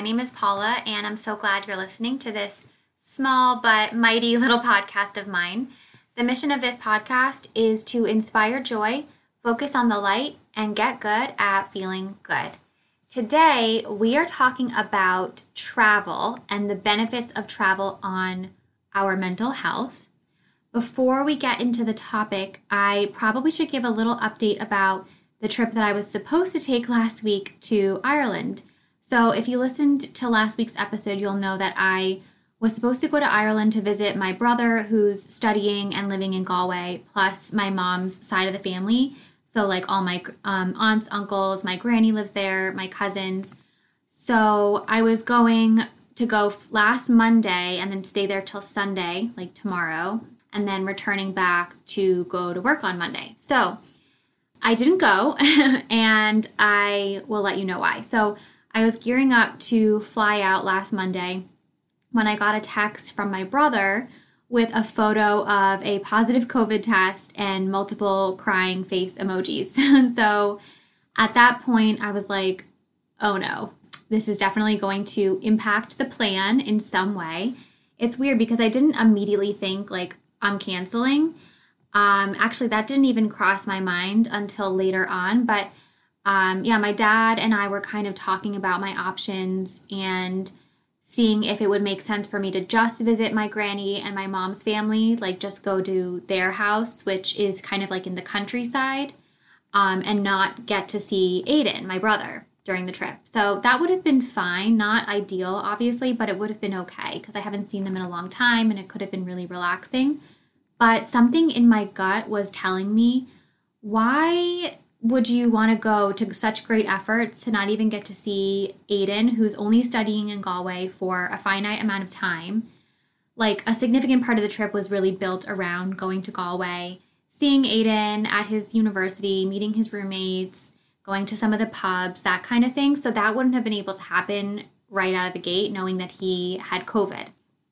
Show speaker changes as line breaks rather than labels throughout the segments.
My name is Paula, and I'm so glad you're listening to this small but mighty little podcast of mine. The mission of this podcast is to inspire joy, focus on the light, and get good at feeling good. Today, we are talking about travel and the benefits of travel on our mental health. Before we get into the topic, I probably should give a little update about the trip that I was supposed to take last week to Ireland. So, if you listened to last week's episode, you'll know that I was supposed to go to Ireland to visit my brother who's studying and living in Galway, plus my mom's side of the family. So, like all my um, aunts, uncles, my granny lives there, my cousins. So, I was going to go last Monday and then stay there till Sunday, like tomorrow, and then returning back to go to work on Monday. So, I didn't go, and I will let you know why. So, I was gearing up to fly out last Monday when I got a text from my brother with a photo of a positive COVID test and multiple crying face emojis. so at that point, I was like, oh no, this is definitely going to impact the plan in some way. It's weird because I didn't immediately think, like, I'm canceling. Um, actually, that didn't even cross my mind until later on. But um, yeah, my dad and I were kind of talking about my options and seeing if it would make sense for me to just visit my granny and my mom's family, like just go to their house, which is kind of like in the countryside, um, and not get to see Aiden, my brother, during the trip. So that would have been fine, not ideal, obviously, but it would have been okay because I haven't seen them in a long time and it could have been really relaxing. But something in my gut was telling me, why would you want to go to such great efforts to not even get to see Aiden, who's only studying in Galway for a finite amount of time? Like, a significant part of the trip was really built around going to Galway, seeing Aiden at his university, meeting his roommates, going to some of the pubs, that kind of thing. So, that wouldn't have been able to happen right out of the gate, knowing that he had COVID.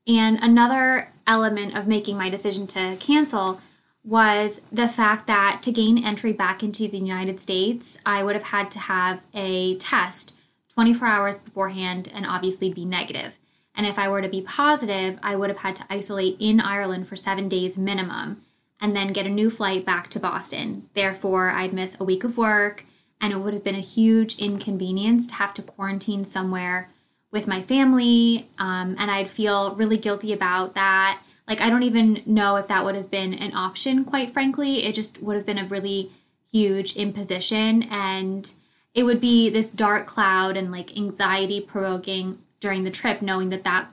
And another element of making my decision to cancel was the fact that to gain entry back into the United States, I would have had to have a test 24 hours beforehand and obviously be negative. And if I were to be positive, I would have had to isolate in Ireland for seven days minimum and then get a new flight back to Boston. Therefore, I'd miss a week of work and it would have been a huge inconvenience to have to quarantine somewhere with my family. Um, and I'd feel really guilty about that like, I don't even know if that would have been an option, quite frankly. It just would have been a really huge imposition. And it would be this dark cloud and like anxiety provoking during the trip, knowing that that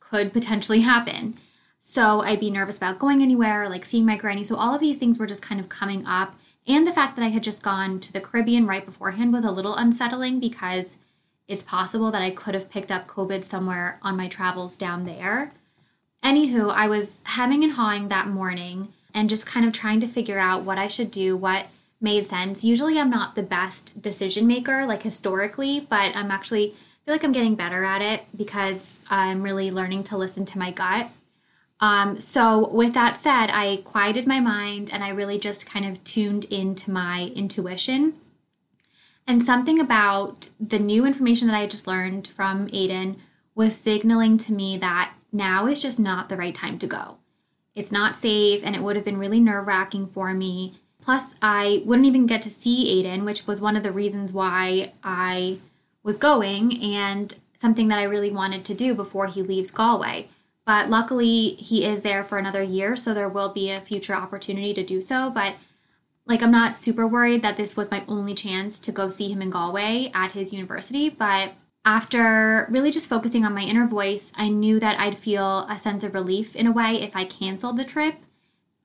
could potentially happen. So I'd be nervous about going anywhere, like seeing my granny. So all of these things were just kind of coming up. And the fact that I had just gone to the Caribbean right beforehand was a little unsettling because it's possible that I could have picked up COVID somewhere on my travels down there. Anywho, I was hemming and hawing that morning and just kind of trying to figure out what I should do, what made sense. Usually I'm not the best decision maker, like historically, but I'm actually feel like I'm getting better at it because I'm really learning to listen to my gut. Um, so, with that said, I quieted my mind and I really just kind of tuned into my intuition. And something about the new information that I just learned from Aiden was signaling to me that now is just not the right time to go. It's not safe and it would have been really nerve wracking for me. Plus, I wouldn't even get to see Aiden, which was one of the reasons why I was going and something that I really wanted to do before he leaves Galway. But luckily, he is there for another year, so there will be a future opportunity to do so. But like, I'm not super worried that this was my only chance to go see him in Galway at his university, but after really just focusing on my inner voice, I knew that I'd feel a sense of relief in a way if I canceled the trip.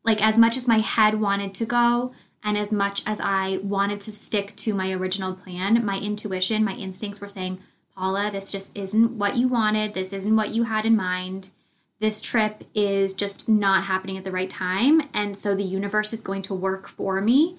Like, as much as my head wanted to go, and as much as I wanted to stick to my original plan, my intuition, my instincts were saying, Paula, this just isn't what you wanted. This isn't what you had in mind. This trip is just not happening at the right time. And so the universe is going to work for me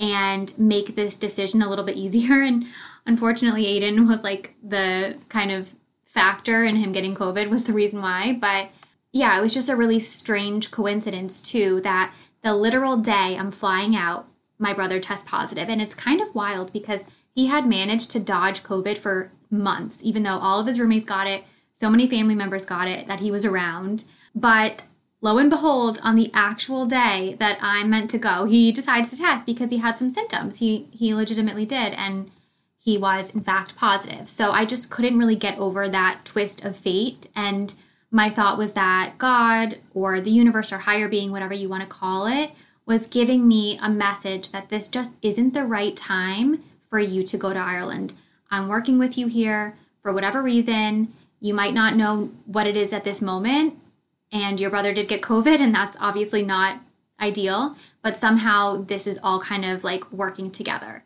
and make this decision a little bit easier. And unfortunately, Aiden was like the kind of factor in him getting COVID was the reason why. But yeah, it was just a really strange coincidence, too, that the literal day I'm flying out, my brother tests positive. And it's kind of wild because he had managed to dodge COVID for months, even though all of his roommates got it, so many family members got it that he was around. But lo and behold, on the actual day that I'm meant to go, he decides to test because he had some symptoms. He he legitimately did, and he was in fact positive. So I just couldn't really get over that twist of fate. And my thought was that God or the universe or higher being, whatever you want to call it, was giving me a message that this just isn't the right time for you to go to Ireland. I'm working with you here for whatever reason. You might not know what it is at this moment, and your brother did get COVID, and that's obviously not ideal, but somehow this is all kind of like working together.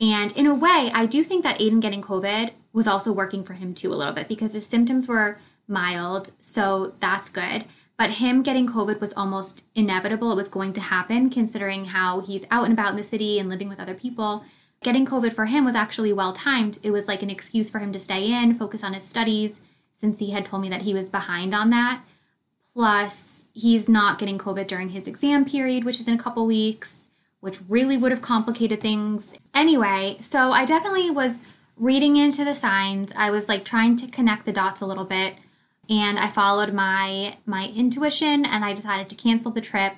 And in a way, I do think that Aiden getting COVID was also working for him too a little bit because his symptoms were mild, so that's good. But him getting COVID was almost inevitable. It was going to happen considering how he's out and about in the city and living with other people. Getting COVID for him was actually well timed. It was like an excuse for him to stay in, focus on his studies, since he had told me that he was behind on that. Plus, he's not getting COVID during his exam period, which is in a couple weeks, which really would have complicated things. Anyway, so I definitely was reading into the signs. I was like trying to connect the dots a little bit and I followed my my intuition and I decided to cancel the trip,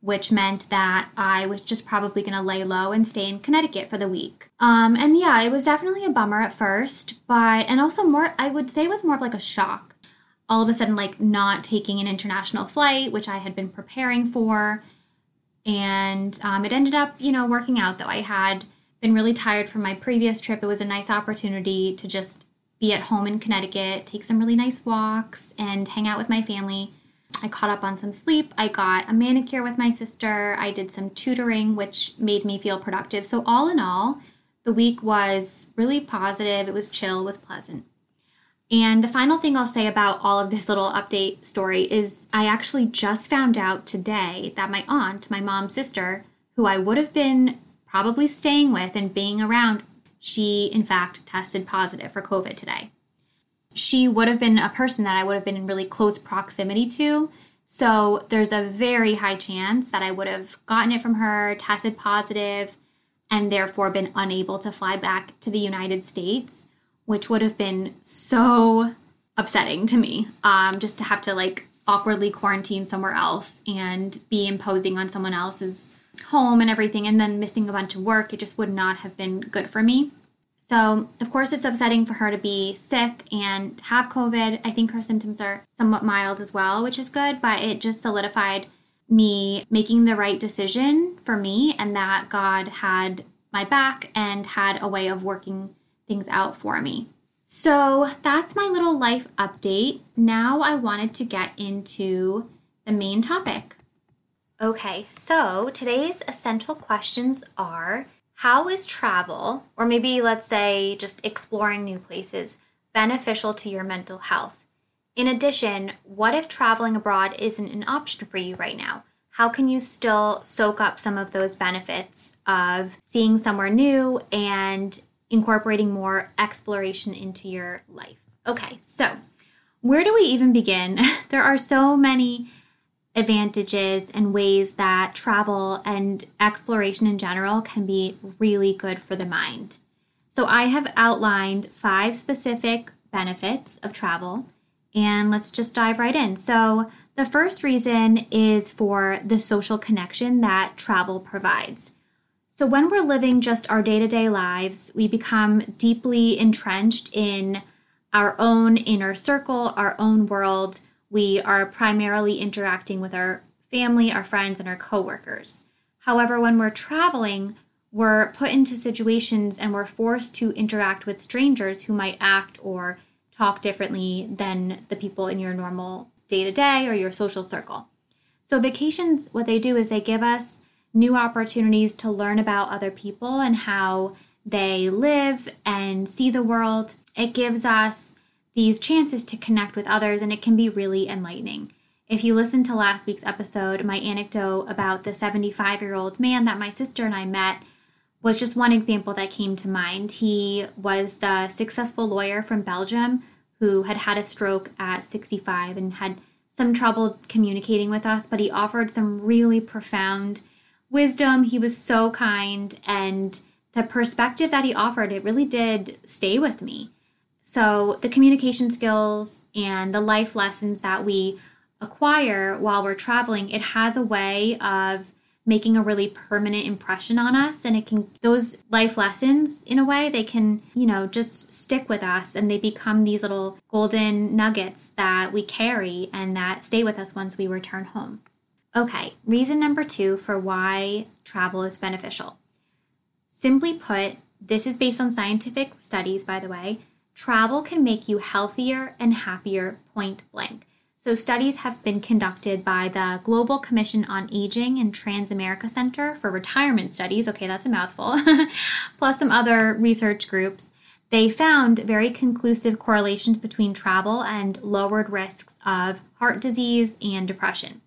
which meant that I was just probably going to lay low and stay in Connecticut for the week. Um, and yeah, it was definitely a bummer at first, but and also more I would say it was more of like a shock. All of a sudden like not taking an international flight, which I had been preparing for, and um, it ended up, you know, working out though. I had been really tired from my previous trip. It was a nice opportunity to just be at home in Connecticut, take some really nice walks, and hang out with my family. I caught up on some sleep. I got a manicure with my sister. I did some tutoring, which made me feel productive. So, all in all, the week was really positive. It was chill, it was pleasant. And the final thing I'll say about all of this little update story is I actually just found out today that my aunt, my mom's sister, who I would have been probably staying with and being around she, in fact, tested positive for COVID today. She would have been a person that I would have been in really close proximity to. So there's a very high chance that I would have gotten it from her, tested positive, and therefore been unable to fly back to the United States, which would have been so upsetting to me. Um, just to have to like awkwardly quarantine somewhere else and be imposing on someone else's home and everything and then missing a bunch of work, it just would not have been good for me. So, of course, it's upsetting for her to be sick and have COVID. I think her symptoms are somewhat mild as well, which is good, but it just solidified me making the right decision for me and that God had my back and had a way of working things out for me. So, that's my little life update. Now, I wanted to get into the main topic. Okay, so today's essential questions are How is travel, or maybe let's say just exploring new places, beneficial to your mental health? In addition, what if traveling abroad isn't an option for you right now? How can you still soak up some of those benefits of seeing somewhere new and incorporating more exploration into your life? Okay, so where do we even begin? there are so many advantages and ways that travel and exploration in general can be really good for the mind. So, I have outlined five specific benefits of travel, and let's just dive right in. So, the first reason is for the social connection that travel provides. So, when we're living just our day to day lives, we become deeply entrenched in our own inner circle, our own world we are primarily interacting with our family, our friends, and our coworkers. However, when we're traveling, we're put into situations and we're forced to interact with strangers who might act or talk differently than the people in your normal day to day or your social circle. So, vacations, what they do is they give us new opportunities to learn about other people and how they live and see the world. It gives us these chances to connect with others, and it can be really enlightening. If you listened to last week's episode, my anecdote about the 75 year old man that my sister and I met was just one example that came to mind. He was the successful lawyer from Belgium who had had a stroke at 65 and had some trouble communicating with us, but he offered some really profound wisdom. He was so kind, and the perspective that he offered, it really did stay with me. So, the communication skills and the life lessons that we acquire while we're traveling, it has a way of making a really permanent impression on us and it can those life lessons in a way they can you know just stick with us and they become these little golden nuggets that we carry and that stay with us once we return home okay reason number two for why travel is beneficial simply put this is based on scientific studies by the way travel can make you healthier and happier point blank so, studies have been conducted by the Global Commission on Aging and Transamerica Center for Retirement Studies. Okay, that's a mouthful, plus some other research groups. They found very conclusive correlations between travel and lowered risks of heart disease and depression.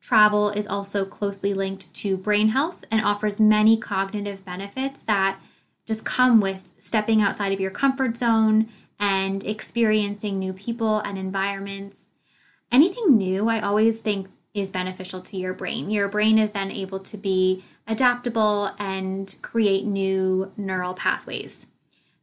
Travel is also closely linked to brain health and offers many cognitive benefits that just come with stepping outside of your comfort zone and experiencing new people and environments anything new, I always think is beneficial to your brain. Your brain is then able to be adaptable and create new neural pathways.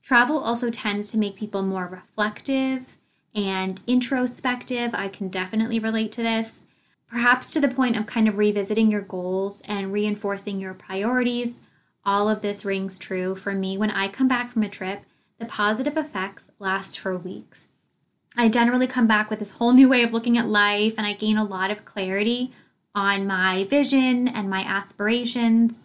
Travel also tends to make people more reflective and introspective. I can definitely relate to this. Perhaps to the point of kind of revisiting your goals and reinforcing your priorities. All of this rings true for me when I come back from a trip. The positive effects last for weeks. I generally come back with this whole new way of looking at life and I gain a lot of clarity on my vision and my aspirations.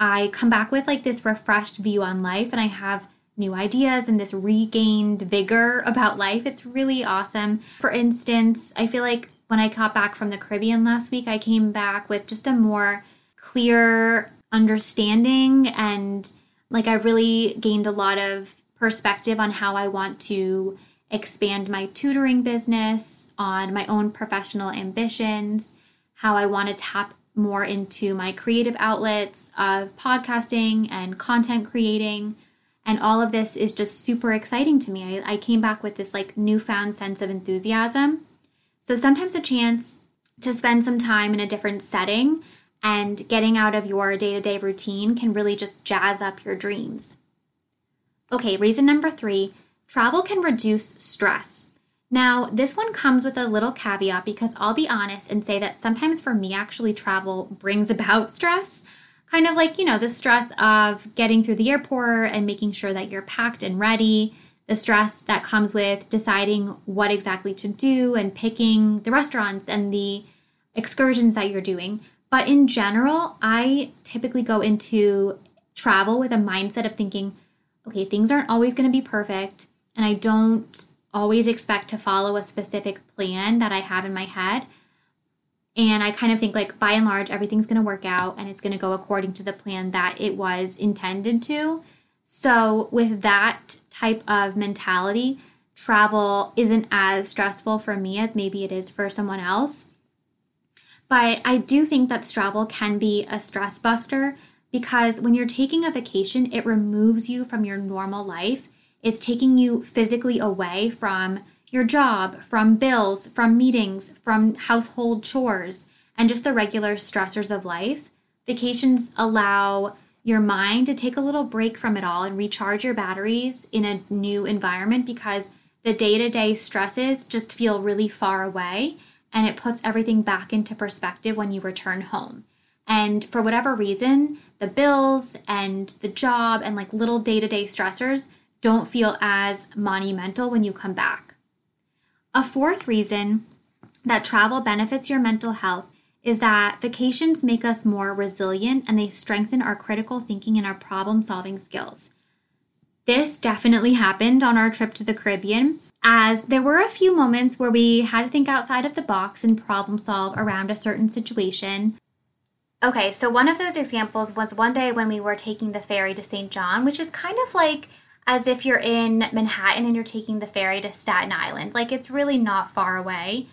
I come back with like this refreshed view on life and I have new ideas and this regained vigor about life. It's really awesome. For instance, I feel like when I got back from the Caribbean last week, I came back with just a more clear understanding and like I really gained a lot of perspective on how I want to expand my tutoring business, on my own professional ambitions, how I want to tap more into my creative outlets of podcasting and content creating. And all of this is just super exciting to me. I, I came back with this like newfound sense of enthusiasm. So sometimes a chance to spend some time in a different setting and getting out of your day to day routine can really just jazz up your dreams. Okay, reason number three Travel can reduce stress. Now, this one comes with a little caveat because I'll be honest and say that sometimes for me, actually, travel brings about stress. Kind of like, you know, the stress of getting through the airport and making sure that you're packed and ready, the stress that comes with deciding what exactly to do and picking the restaurants and the excursions that you're doing. But in general, I typically go into travel with a mindset of thinking, okay, things aren't always going to be perfect and I don't always expect to follow a specific plan that I have in my head. And I kind of think, like, by and large, everything's going to work out and it's going to go according to the plan that it was intended to. So, with that type of mentality, travel isn't as stressful for me as maybe it is for someone else. But I do think that travel can be a stress buster because when you're taking a vacation, it removes you from your normal life it's taking you physically away from your job, from bills, from meetings, from household chores, and just the regular stressors of life. Vacations allow your mind to take a little break from it all and recharge your batteries in a new environment because the day to day stresses just feel really far away and it puts everything back into perspective when you return home. And for whatever reason, the bills and the job and like little day to day stressors don't feel as monumental when you come back. A fourth reason that travel benefits your mental health is that vacations make us more resilient and they strengthen our critical thinking and our problem solving skills. This definitely happened on our trip to the Caribbean, as there were a few moments where we had to think outside of the box and problem solve around a certain situation. Okay, so one of those examples was one day when we were taking the ferry to St. John, which is kind of like as if you're in Manhattan and you're taking the ferry to Staten Island. Like it's really not far away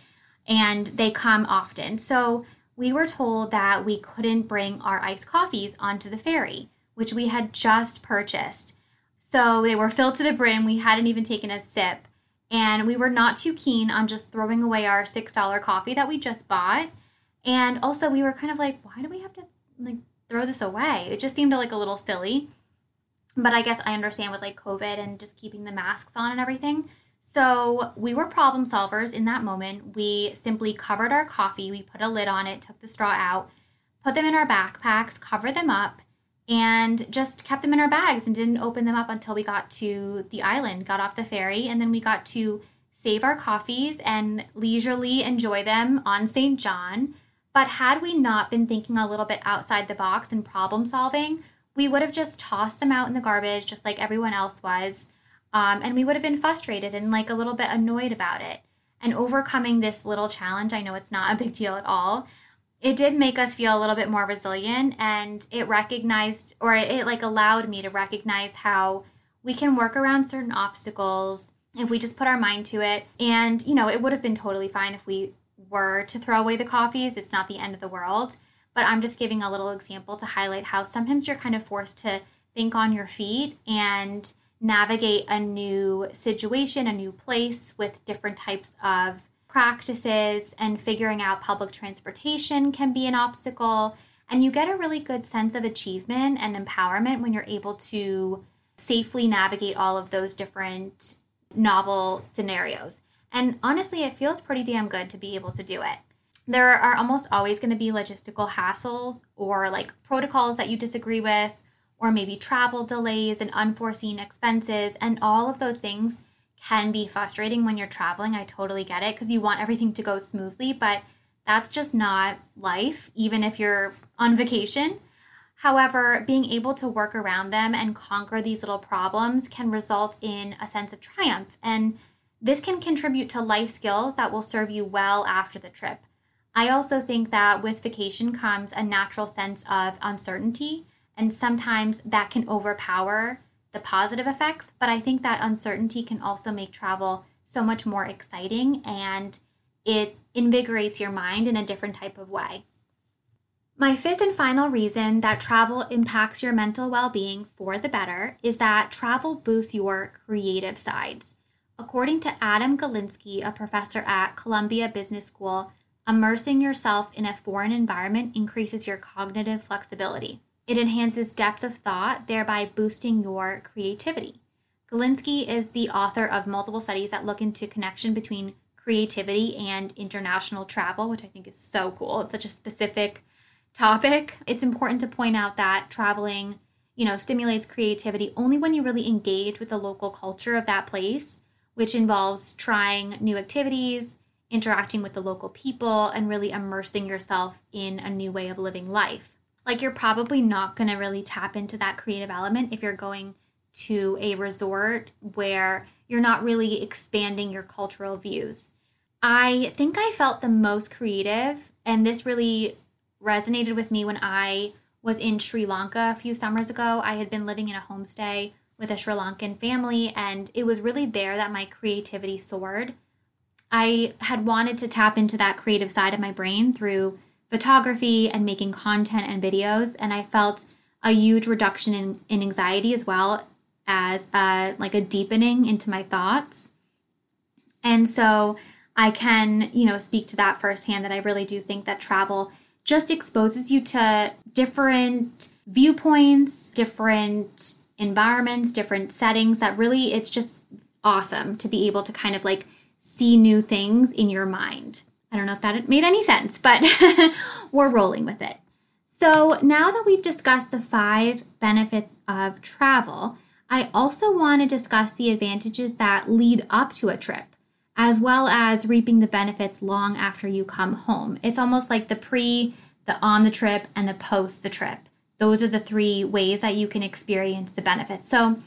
and they come often. So we were told that we couldn't bring our iced coffees onto the ferry, which we had just purchased. So they were filled to the brim. We hadn't even taken a sip. And we were not too keen on just throwing away our $6 coffee that we just bought. And also, we were kind of like, why do we have to like throw this away? It just seemed like a little silly. But I guess I understand with like COVID and just keeping the masks on and everything. So we were problem solvers in that moment. We simply covered our coffee, we put a lid on it, took the straw out, put them in our backpacks, covered them up, and just kept them in our bags and didn't open them up until we got to the island, got off the ferry, and then we got to save our coffees and leisurely enjoy them on St. John. But had we not been thinking a little bit outside the box and problem solving, we would have just tossed them out in the garbage just like everyone else was. Um, and we would have been frustrated and like a little bit annoyed about it. And overcoming this little challenge, I know it's not a big deal at all, it did make us feel a little bit more resilient and it recognized or it, it like allowed me to recognize how we can work around certain obstacles if we just put our mind to it and you know it would have been totally fine if we were to throw away the coffees it's not the end of the world but i'm just giving a little example to highlight how sometimes you're kind of forced to think on your feet and navigate a new situation a new place with different types of practices and figuring out public transportation can be an obstacle. And you get a really good sense of achievement and empowerment when you're able to safely navigate all of those different novel scenarios. And honestly, it feels pretty damn good to be able to do it. There are almost always going to be logistical hassles or like protocols that you disagree with, or maybe travel delays and unforeseen expenses, and all of those things can be frustrating when you're traveling. I totally get it because you want everything to go smoothly, but that's just not life, even if you're on vacation. However, being able to work around them and conquer these little problems can result in a sense of triumph. And this can contribute to life skills that will serve you well after the trip. I also think that with vacation comes a natural sense of uncertainty, and sometimes that can overpower the positive effects, but I think that uncertainty can also make travel so much more exciting and it invigorates your mind in a different type of way. My fifth and final reason that travel impacts your mental well being for the better is that travel boosts your creative sides. According to Adam Galinsky, a professor at Columbia Business School, immersing yourself in a foreign environment increases your cognitive flexibility. It enhances depth of thought, thereby boosting your creativity. Galinsky is the author of multiple studies that look into connection between creativity and international travel, which I think is so cool. It's such a specific topic. It's important to point out that traveling, you know, stimulates creativity only when you really engage with the local culture of that place, which involves trying new activities, interacting with the local people, and really immersing yourself in a new way of living life like you're probably not going to really tap into that creative element if you're going to a resort where you're not really expanding your cultural views. I think I felt the most creative, and this really resonated with me when I was in Sri Lanka a few summers ago. I had been living in a homestay with a Sri Lankan family, and it was really there that my creativity soared. I had wanted to tap into that creative side of my brain through photography and making content and videos. And I felt a huge reduction in, in anxiety as well as a, like a deepening into my thoughts. And so I can, you know, speak to that firsthand that I really do think that travel just exposes you to different viewpoints, different environments, different settings that really it's just awesome to be able to kind of like see new things in your mind. I don't know if that made any sense, but we're rolling with it. So now that we've discussed the five benefits of travel, I also want to discuss the advantages that lead up to a trip, as well as reaping the benefits long after you come home. It's almost like the pre, the on the trip, and the post the trip. Those are the three ways that you can experience the benefits. So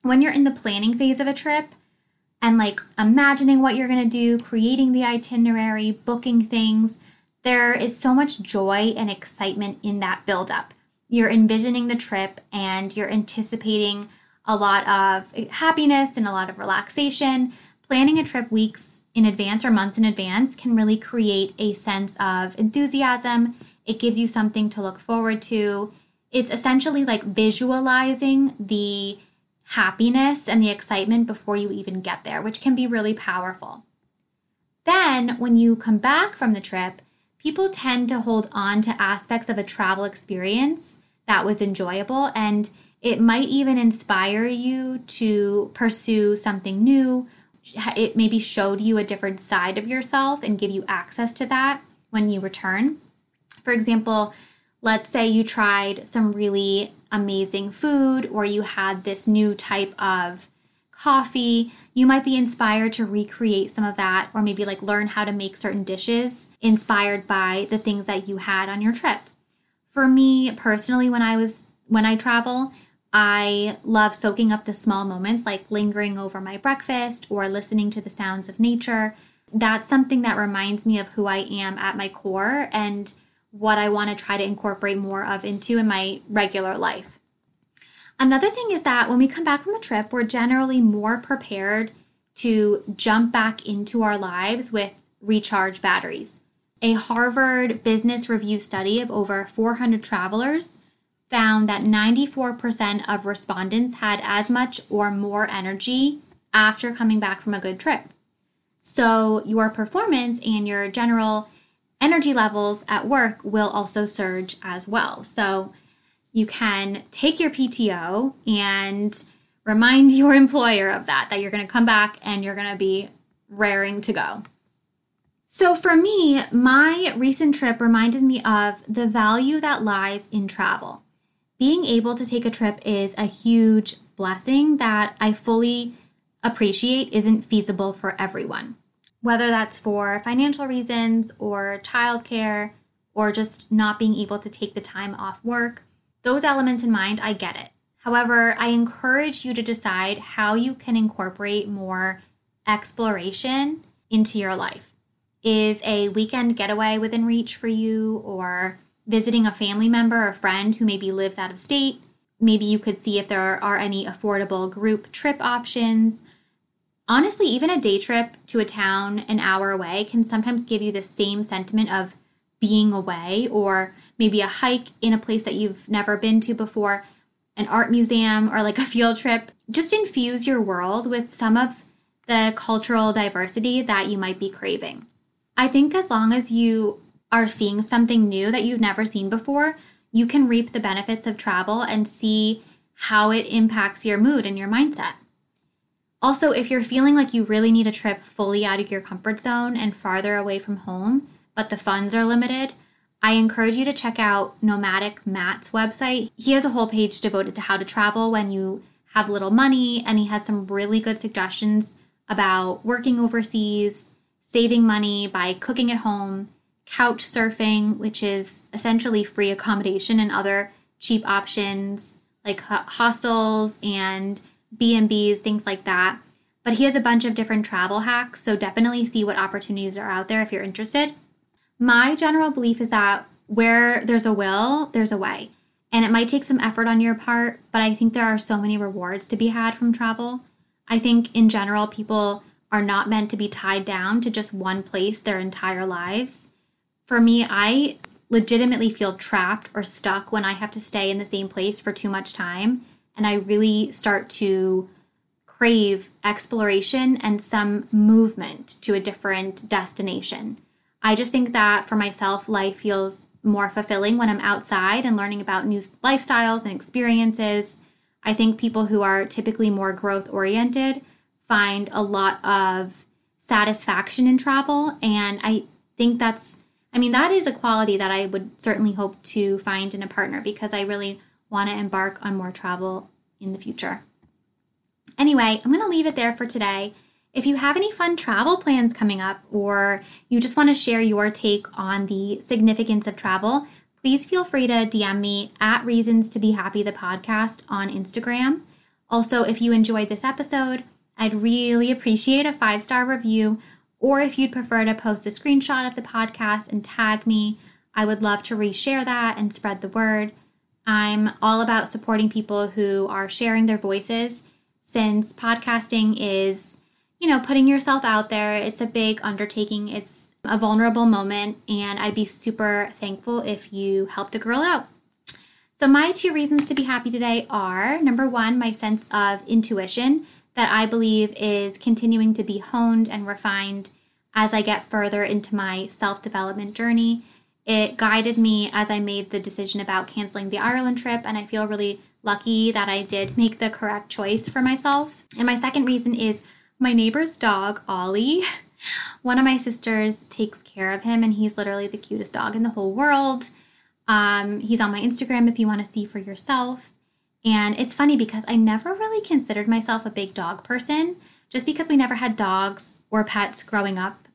when you're in the planning phase of a trip, and like imagining what you're going to do, creating the itinerary, booking things. There is so much joy and excitement in that buildup. You're envisioning the trip and you're anticipating a lot of happiness and a lot of relaxation. Planning a trip weeks in advance or months in advance can really create a sense of enthusiasm. It gives you something to look forward to. It's essentially like visualizing the happiness and the excitement before you even get there, which can be really powerful. Then, when you come back from the trip, people tend to hold on to aspects of a travel experience that was enjoyable and It might even inspire you to pursue something new. It maybe showed you a different side of yourself and give you access to that when you return. For example, let's say you tried some really amazing food or you had this new type of coffee, you might be inspired to recreate some of that or maybe like learn how to make certain dishes inspired by the things that you had on your trip. For me personally when I was when I travel, I love soaking up the small moments like lingering over my breakfast or listening to the sounds of nature. That's something that reminds me of who I am at my core and what I want to try to incorporate more of into in my regular life. Another thing is that when we come back from a trip, we're generally more prepared to jump back into our lives with recharged batteries. A Harvard Business Review study of over 400 travelers found that 94% of respondents had as much or more energy after coming back from a good trip. So, your performance and your general energy levels at work will also surge as well. So you can take your PTO and remind your employer of that, that you're going to come back and you're going to be raring to go. So, for me, my recent trip reminded me of the value that lies in travel. Being able to take a trip is a huge blessing that I fully appreciate isn't feasible for everyone whether that's for financial reasons or childcare or just not being able to take the time off work. Those elements in mind, I get it. However, I encourage you to decide how you can incorporate more exploration into your life. Is a weekend getaway within reach for you, or visiting a family member or friend who maybe lives out of state? Maybe you could see if there are any affordable group trip options honestly, even a day trip to a town an hour away can sometimes give you the same sentiment of being away, or maybe a hike in a place that you've never been to before, an art museum, or like a field trip. Just infuse your world with some of the cultural diversity that you might be craving. I think as long as you are seeing something new that you've never seen before, you can reap the benefits of travel and see how it impacts your mood and your mindset. Also, if you're feeling like you really need a trip fully out of your comfort zone and farther away from home, but the funds are limited, I encourage you to check out Nomadic Matt's website. He has a whole page devoted to how to travel when you have little money, and he has some really good suggestions about working overseas, saving money by cooking at home, couch surfing, which is essentially free accommodation and other cheap options like hostels and B&Bs, things like that. But he has a bunch of different travel hacks, so definitely see what opportunities are out there if you're interested. My general belief is that where there's a will, there's a way. And it might take some effort on your part, but I think there are so many rewards to be had from travel. I think in general, people are not meant to be tied down to just one place their entire lives. For me, I legitimately feel trapped or stuck when I have to stay in the same place for too much time and I really start to crave exploration and some movement to a different destination. I just think that for myself, life feels more fulfilling when I'm outside and learning about new lifestyles and experiences. I think people who are typically more growth oriented find a lot of satisfaction in travel. And I think that's, I mean, that is a quality that I would certainly hope to find in a partner because I really want to embark on more travel in the future. Anyway, I'm going to leave it there for today. If you have any fun travel plans coming up or you just want to share your take on the significance of travel, please feel free to DM me at Reasons to Be Happy, the podcast on Instagram. Also, if you enjoyed this episode, I'd really appreciate a five star review, or if you'd prefer to post a screenshot of the podcast and tag me, I would love to reshare that and spread the word. I'm all about supporting people who are sharing their voices since podcasting is, you know, putting yourself out there. It's a big undertaking, it's a vulnerable moment, and I'd be super thankful if you helped a girl out. So, my two reasons to be happy today are number one, my sense of intuition that I believe is continuing to be honed and refined as I get further into my self development journey. It guided me as I made the decision about canceling the Ireland trip, and I feel really lucky that I did make the correct choice for myself. And my second reason is my neighbor's dog, Ollie. One of my sisters takes care of him, and he's literally the cutest dog in the whole world. Um, he's on my Instagram if you want to see for yourself. And it's funny because I never really considered myself a big dog person just because we never had dogs or pets growing up.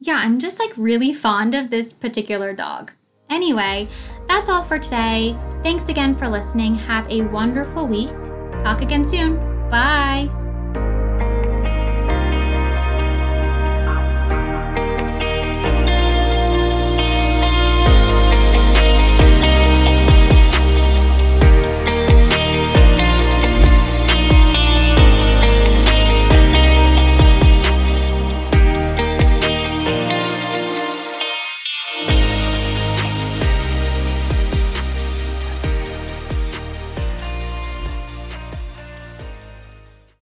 Yeah, I'm just like really fond of this particular dog. Anyway, that's all for today. Thanks again for listening. Have a wonderful week. Talk again soon. Bye.